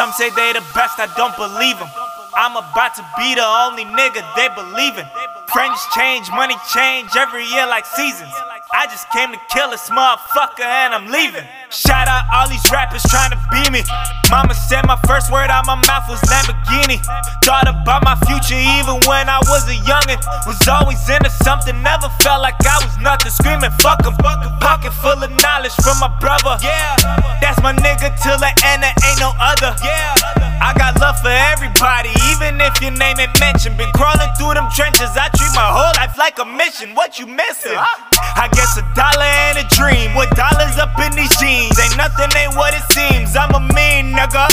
Some say they the best, I don't believe them. I'm about to be the only nigga they believe in. Friends change, money change every year like seasons. I just came to kill this motherfucker and I'm leaving. Shout out all these rappers trying to be me. Mama said my first word out my mouth was Lamborghini. Thought about my future even when I was a youngin'. Was always into something, never felt like I was nothing. Screaming, fuck him. Pocket full of knowledge from my brother. Yeah, that's my nigga till the end, there ain't no other. Yeah, I got love for everybody, even if your name ain't mentioned. Been crawling through them trenches, I treat my whole life like a mission. What you missing? I guess a dollar ain't a dream. With dollars up in these jeans, ain't nothing ain't what it seems. I'm a mean nigga.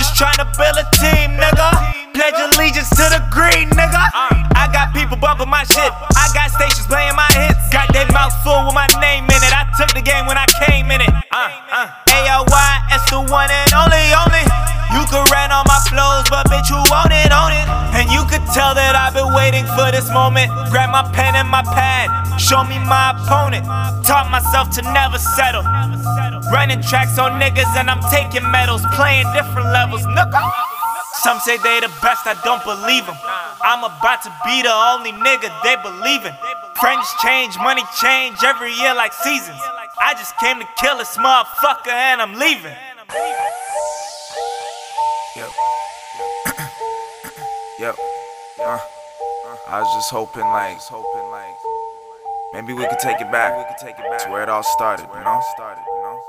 Just trying to build a team, nigga. Pledge allegiance to the green, nigga. I got people bumping my shit. I got stations playing my hits. Got their mouth full with my name in it. I took the game when I came in it. Uh, uh. A-L-Y, it's the one and only, only. You could rant on my flows, but bitch, you own it, own it. And you could tell that I've been waiting for this moment. Grab my pen and my pad, show me my opponent. Taught myself to never settle. Running tracks on niggas and I'm taking medals, playing different levels. Nigga. Some say they the best, I don't believe them. I'm about to be the only nigga they believe in. Friends change, money change every year like seasons. I just came to kill this motherfucker and I'm leaving. Yep. yep. Uh, I was just hoping, like, hoping, like, maybe we could take it back. We could take it back to where it all started. You know. Started. You know.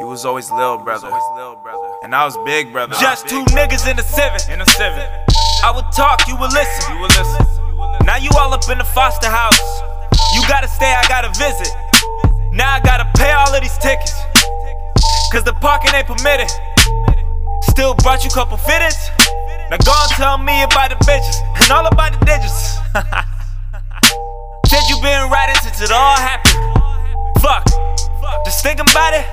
You was always little brother, and I was big brother. Just two niggas in the Civic. in a seven. I would talk, you would listen. You would listen. Now you all up in the foster house. You gotta stay, I gotta visit. Still brought you a couple fitteds. Now go and tell me about the bitches and all about the digits. Said you been riding since it all happened. Fuck. Just thinking about it.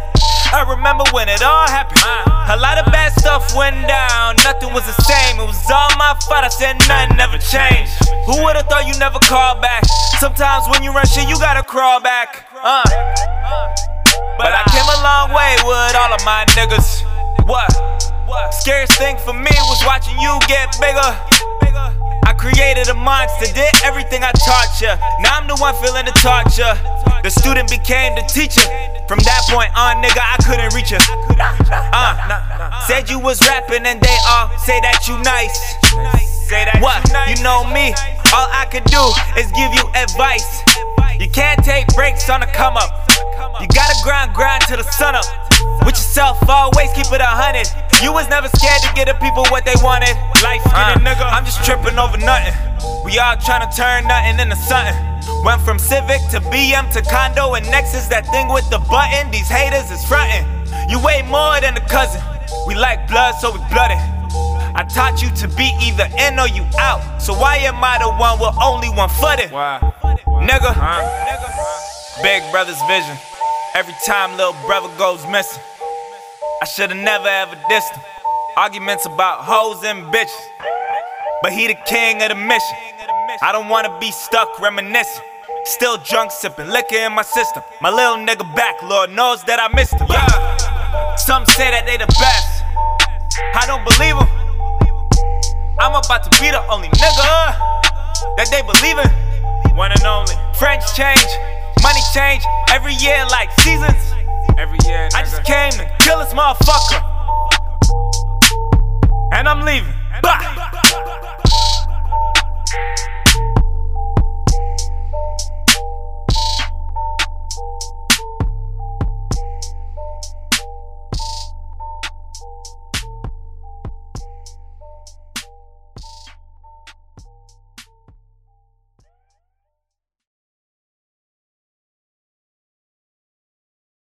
I remember when it all happened. A lot of bad stuff went down, nothing was the same. It was all my fault. I said nothing never changed. Who would've thought you never called back? Sometimes when you run shit, you gotta crawl back. Uh. But I came a long way with all of my niggas. Scariest thing for me was watching you get bigger. I created a monster, did everything I taught ya. Now I'm the one feeling the torture. The student became the teacher. From that point on, nigga, I couldn't reach ya. Uh, said you was rapping and they all say that you nice. What? You know me. All I could do is give you advice. You can't take breaks on the come up. You gotta grind, grind to the sun up. With yourself, always keep it a hundred. You was never scared to get the people what they wanted. Life skinny uh. nigga. I'm just tripping over nothing. We all trying to turn nothing into something. Went from Civic to BM to condo and Lexus. That thing with the button. These haters is frontin'. You weigh more than a cousin. We like blood, so we blooded. I taught you to be either in or you out. So why am I the one with only one footed? Wow. Nigga. Big brother's vision. Every time little brother goes missing. I should've never ever dissed him. Arguments about hoes and bitches. But he the king of the mission. I don't wanna be stuck reminiscing. Still drunk, sipping liquor in my system. My little nigga back, Lord knows that I missed him. Yeah. Some say that they the best. I don't believe them. I'm about to be the only nigga that they believe in. One and only. Friends change, change every year like seasons. Every year. I just came to kill this motherfucker. And I'm leaving. Bye.